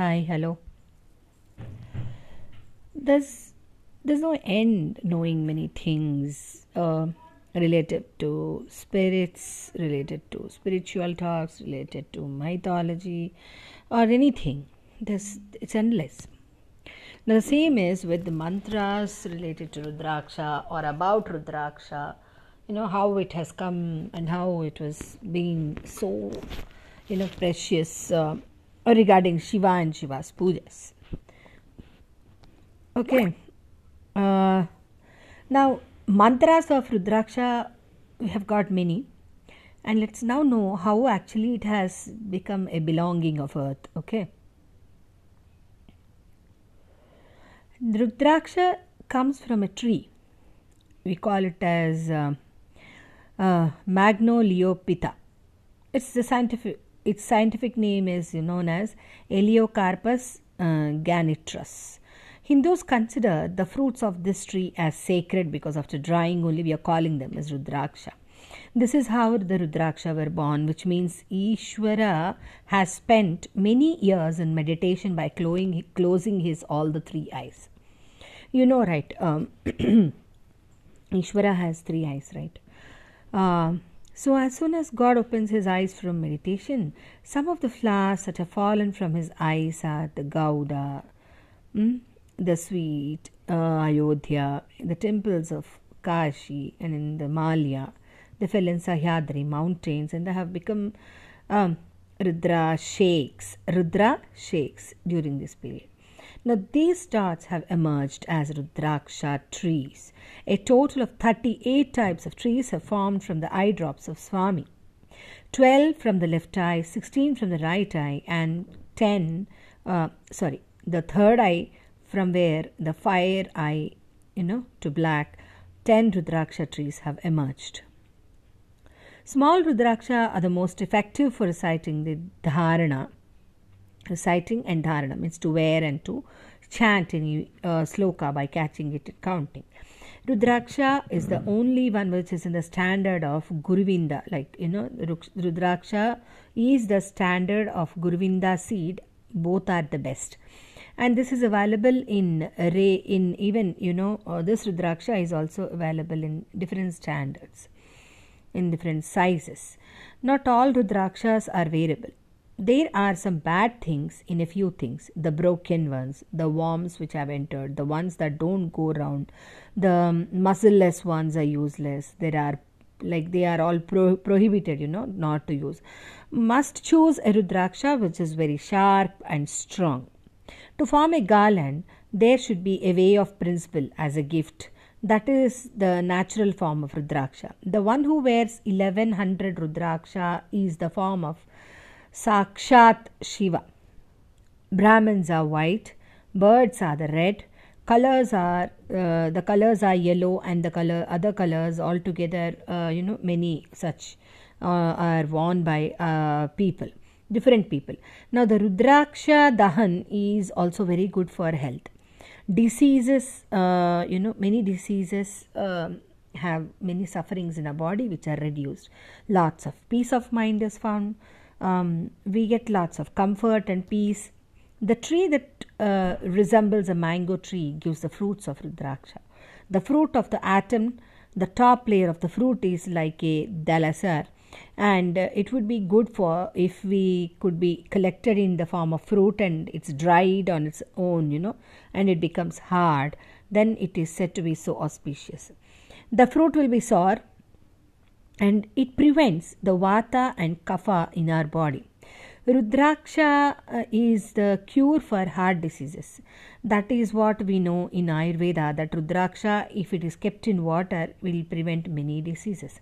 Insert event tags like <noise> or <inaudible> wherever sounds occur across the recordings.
Hi, hello. There's there's no end knowing many things uh, related to spirits, related to spiritual talks, related to mythology, or anything. There's it's endless. Now the same is with the mantras related to Rudraksha or about Rudraksha. You know how it has come and how it was being so, you know, precious uh, regarding Shiva and Shiva's pujas. Okay. Uh, now, mantras of Rudraksha, we have got many. And let's now know how actually it has become a belonging of earth. Okay. Rudraksha comes from a tree. We call it as uh, uh, Magnoliophyta. It's the scientific. Its scientific name is known as Elaeocarpus uh, ganitrus. Hindus consider the fruits of this tree as sacred because after drying only we are calling them as Rudraksha. This is how the Rudraksha were born, which means Ishvara has spent many years in meditation by closing his all the three eyes. You know, right? Um, <clears throat> has three eyes, right? Uh, so, as soon as God opens his eyes from meditation, some of the flowers that have fallen from his eyes are the Gauda, mm, the sweet uh, Ayodhya, the temples of Kashi and in the Malya, they fell in Sahyadri mountains and they have become um, Rudrakshas, Rudra shakes during this period. Now, these dots have emerged as Rudraksha trees. A total of 38 types of trees have formed from the eye drops of Swami 12 from the left eye, 16 from the right eye, and 10, uh, sorry, the third eye from where the fire eye, you know, to black, 10 Rudraksha trees have emerged. Small Rudraksha are the most effective for reciting the dharana reciting and dharana means to wear and to chant any uh, sloka by catching it and counting. Rudraksha is the only one which is in the standard of Guruvinda. Like, you know, Rudraksha is the standard of Guruvinda seed. Both are the best. And this is available in ray in even, you know, uh, this Rudraksha is also available in different standards, in different sizes. Not all Rudrakshas are wearable there are some bad things in a few things. The broken ones the worms which have entered the ones that don't go round the muscleless ones are useless. There are like they are all pro- prohibited you know not to use. Must choose a rudraksha which is very sharp and strong. To form a garland there should be a way of principle as a gift. That is the natural form of rudraksha. The one who wears 1100 rudraksha is the form of Sakshat Shiva. Brahmins are white, birds are the red, colors are uh, the colors are yellow and the color other colors altogether uh, you know many such uh, are worn by uh, people different people. Now the rudraksha dahan is also very good for health. Diseases uh, you know many diseases um, have many sufferings in our body which are reduced. Lots of peace of mind is found um, we get lots of comfort and peace. The tree that uh, resembles a mango tree gives the fruits of Rudraksha. The fruit of the atom, the top layer of the fruit is like a dalasar, and uh, it would be good for if we could be collected in the form of fruit and it's dried on its own, you know, and it becomes hard, then it is said to be so auspicious. The fruit will be sour, and it prevents the vata and kapha in our body. Rudraksha uh, is the cure for heart diseases. That is what we know in Ayurveda that Rudraksha, if it is kept in water, will prevent many diseases.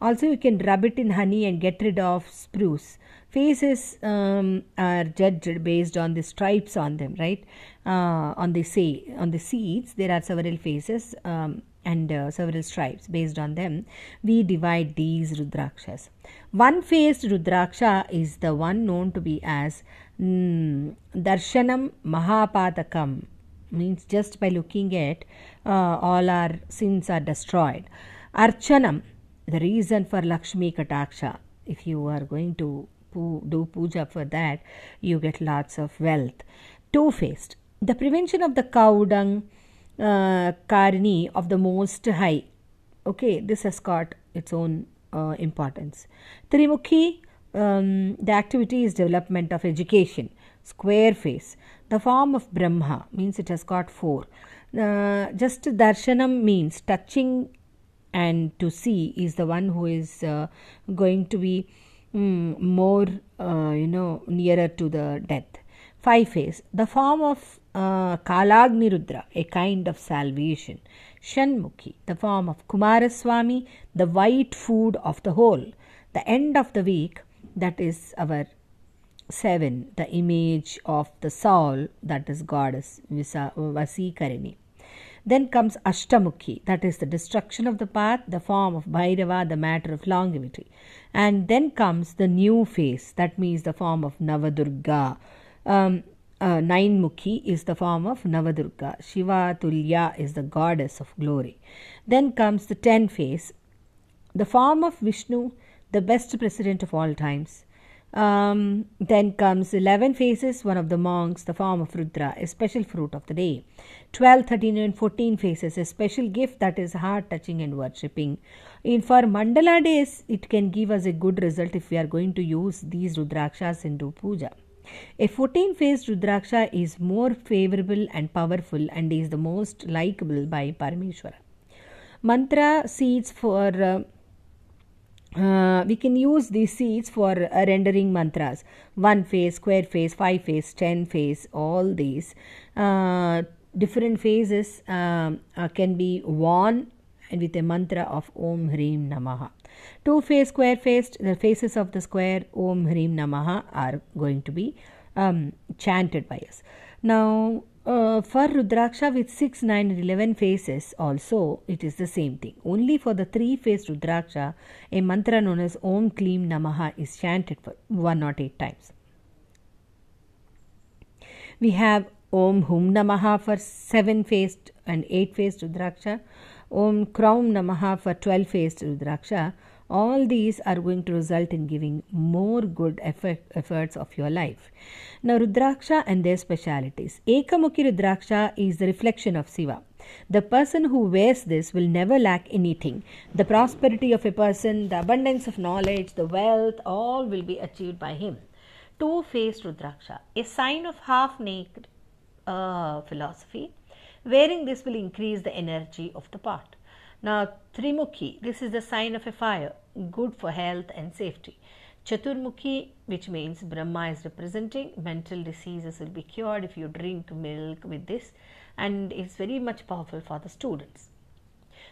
Also, you can rub it in honey and get rid of spruce. Faces um, are judged based on the stripes on them, right? Uh, on the say on the seeds, there are several faces. Um, and uh, several stripes. Based on them, we divide these Rudrakshas. One faced Rudraksha is the one known to be as mm, Darshanam Mahapatakam, means just by looking at uh, all our sins are destroyed. Archanam, the reason for Lakshmi Kataksha, if you are going to do puja for that, you get lots of wealth. Two faced. The prevention of the cow dung uh, karni of the most high. Okay, this has got its own uh, importance. Trimukhi, um, the activity is development of education. Square face, the form of Brahma means it has got four. Uh, just darshanam means touching and to see is the one who is uh, going to be mm, more, uh, you know, nearer to the death. Five face, the form of uh, Kalagni a kind of salvation. Shanmukhi, the form of Kumaraswamy, the white food of the whole. The end of the week, that is our seven, the image of the soul, that is goddess Vasikarini. Then comes Ashtamukhi, that is the destruction of the path, the form of Bhairava, the matter of longevity. And then comes the new face, that means the form of Navadurga. Um, uh, nine mukhi is the form of Navadurga. Shiva Tulya is the goddess of glory. Then comes the ten face, the form of Vishnu, the best president of all times. Um, then comes 11 faces, one of the monks, the form of Rudra, a special fruit of the day. 12, 13, and 14 faces, a special gift that is heart touching and worshipping. In for Mandala days, it can give us a good result if we are going to use these Rudrakshas and do puja. A 14 faced Rudraksha is more favorable and powerful and is the most likable by Parameshwara. Mantra seeds for uh, uh, we can use these seeds for uh, rendering mantras one phase square phase five phase ten phase all these uh, different phases um, uh, can be worn with a mantra of om hrim namaha two face square faced the faces of the square om hrim namaha are going to be um, chanted by us now uh, for Rudraksha with 6, 9, and 11 faces also it is the same thing. Only for the three faced Rudraksha, a mantra known as Om Klim Namaha is chanted for 108 times. We have Om Hum Namaha for 7 faced and 8 faced Rudraksha, Om Kraum Namaha for 12 faced Rudraksha, all these are going to result in giving more good effort, efforts of your life. Now, Rudraksha and their specialities. Ekamukhi Rudraksha is the reflection of Siva. The person who wears this will never lack anything. The prosperity of a person, the abundance of knowledge, the wealth, all will be achieved by him. Two faced Rudraksha, a sign of half naked uh, philosophy. Wearing this will increase the energy of the part. Now, Trimukhi, this is the sign of a fire, good for health and safety. Chaturmukhi, which means Brahma is representing, mental diseases will be cured if you drink milk with this, and it's very much powerful for the students.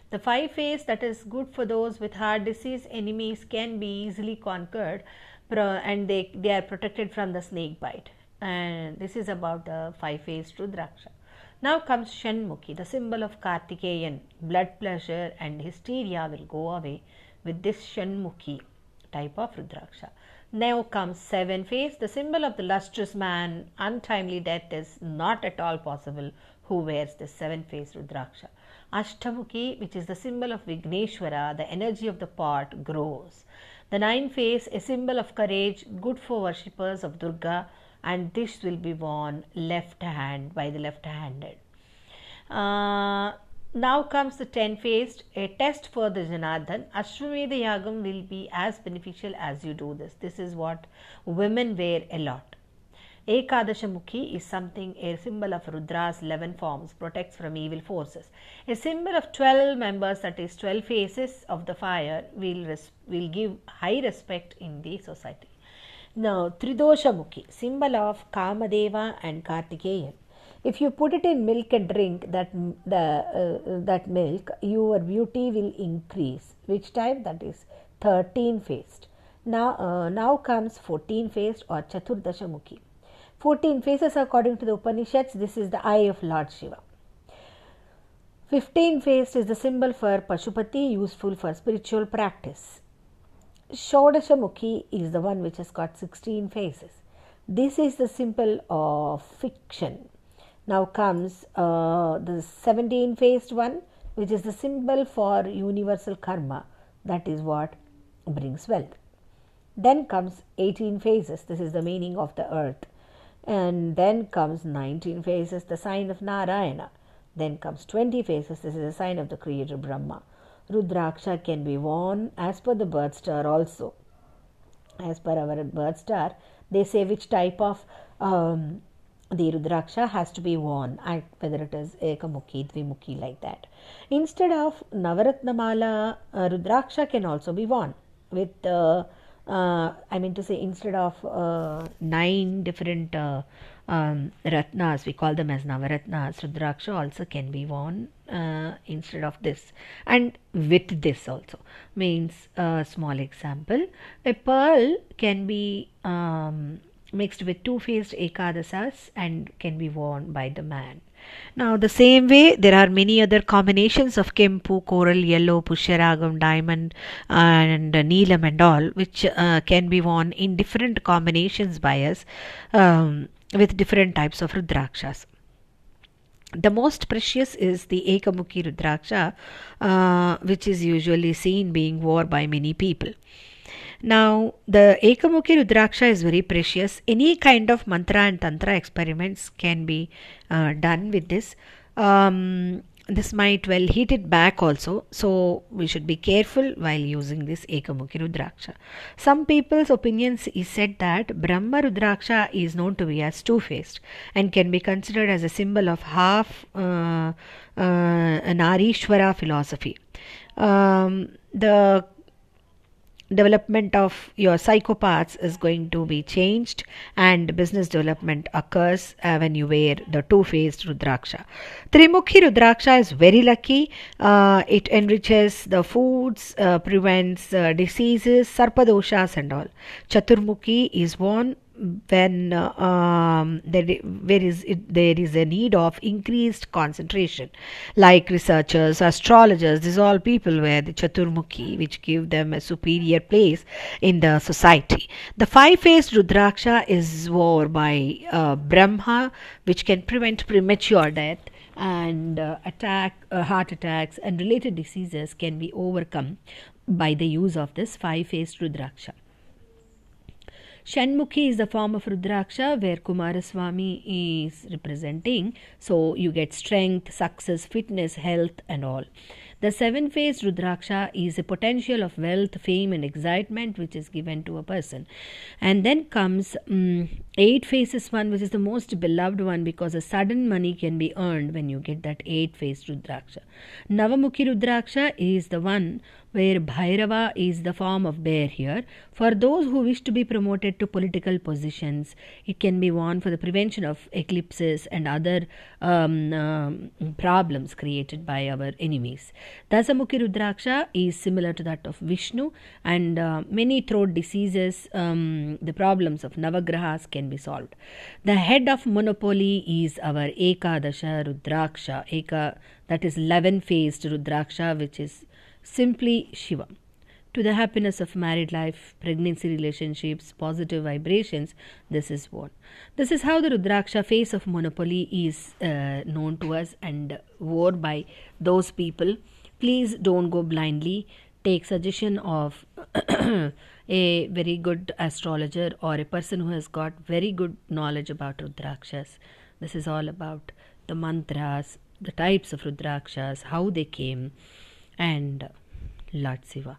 The five face that is good for those with heart disease, enemies can be easily conquered and they, they are protected from the snake bite. And this is about the five faced Rudraksha. Now comes Shanmukhi, the symbol of Kartikeyan. Blood pleasure and hysteria will go away with this Shanmukhi type of Rudraksha. Now comes seven face, the symbol of the lustrous man. Untimely death is not at all possible who wears this seven face Rudraksha. Ashtamukhi, which is the symbol of Vigneshwara, the energy of the pot grows. The nine face, a symbol of courage, good for worshippers of Durga and this will be worn left hand by the left handed. Uh, now comes the 10 faced, a test for the Janardhan. Ashwamedha Yagam will be as beneficial as you do this. This is what women wear a lot. Ekadashamukhi is something, a symbol of Rudra's 11 forms, protects from evil forces. A symbol of 12 members, that is 12 faces of the fire, will, res- will give high respect in the society. Now, Tridoshamukhi, symbol of Kamadeva and Kartikeyan. If you put it in milk and drink that the uh, that milk, your beauty will increase. Which type? That is 13 faced. Now, uh, now comes 14 faced or Chaturdashamukhi. 14 faces according to the Upanishads. This is the eye of Lord Shiva. 15 faced is the symbol for Pashupati, useful for spiritual practice. Shodashamukhi is the one which has got 16 faces. This is the symbol of fiction. Now comes uh, the 17 faced one, which is the symbol for universal karma. That is what brings wealth. Then comes 18 phases. This is the meaning of the earth. And then comes 19 phases, the sign of Narayana. Then comes 20 phases. This is the sign of the creator Brahma. Rudraksha can be worn as per the birth star also. As per our birth star, they say which type of um, the Rudraksha has to be worn, whether it is Ekamukhi, Dvimukhi, like that. Instead of Navaratnamala, uh, Rudraksha can also be worn with, uh, uh, I mean to say, instead of uh, nine different uh, um, Ratnas, we call them as Navaratnas, Rudraksha also can be worn uh, instead of this. And with this also means a small example. A pearl can be um, mixed with two-faced ekadasas and can be worn by the man. Now the same way there are many other combinations of kempu coral yellow pushyaragam diamond and neelam and all which uh, can be worn in different combinations by us. Um, with different types of rudrakshas the most precious is the Ekamukhi Rudraksha, uh, which is usually seen being worn by many people. Now, the Ekamukhi Rudraksha is very precious. Any kind of mantra and tantra experiments can be uh, done with this. Um, this might well heat it back also. So we should be careful while using this ekamukhi rudraksha. Some people's opinions is said that brahma rudraksha is known to be as two faced and can be considered as a symbol of half uh, uh, an arishwara philosophy. Um, the development of your psychopaths is going to be changed and business development occurs uh, when you wear the two-faced rudraksha. Trimukhi rudraksha is very lucky. Uh, it enriches the foods uh, prevents uh, diseases sarpadoshas and all. Chaturmukhi is worn when um, there, there is it, there is a need of increased concentration. Like researchers astrologers these all people wear the chaturmukhi which give them a superior place in the society. The five faced rudraksha is worn by uh, brahma which can prevent premature death and uh, attack uh, heart attacks and related diseases can be overcome by the use of this five faced rudraksha Shanmukhi is the form of Rudraksha where Kumaraswamy is representing. So you get strength, success, fitness, health, and all. The seven faced Rudraksha is a potential of wealth, fame, and excitement which is given to a person. And then comes um, eight faces one, which is the most beloved one because a sudden money can be earned when you get that eight faced Rudraksha. Navamukhi Rudraksha is the one where Bhairava is the form of bear here. For those who wish to be promoted to political positions, it can be worn for the prevention of eclipses and other um, um, problems created by our enemies. Dasamukhi Rudraksha is similar to that of Vishnu, and uh, many throat diseases, um, the problems of Navagrahas can be solved. The head of monopoly is our Ekadasha Rudraksha, Eka, that is 11 faced Rudraksha, which is simply Shiva. To the happiness of married life, pregnancy relationships, positive vibrations, this is what. This is how the Rudraksha face of monopoly is uh, known to us and worn by those people. Please don't go blindly take suggestion of <clears throat> a very good astrologer or a person who has got very good knowledge about Rudrakshas. This is all about the mantras, the types of Rudrakshas, how they came, and Lord Shiva.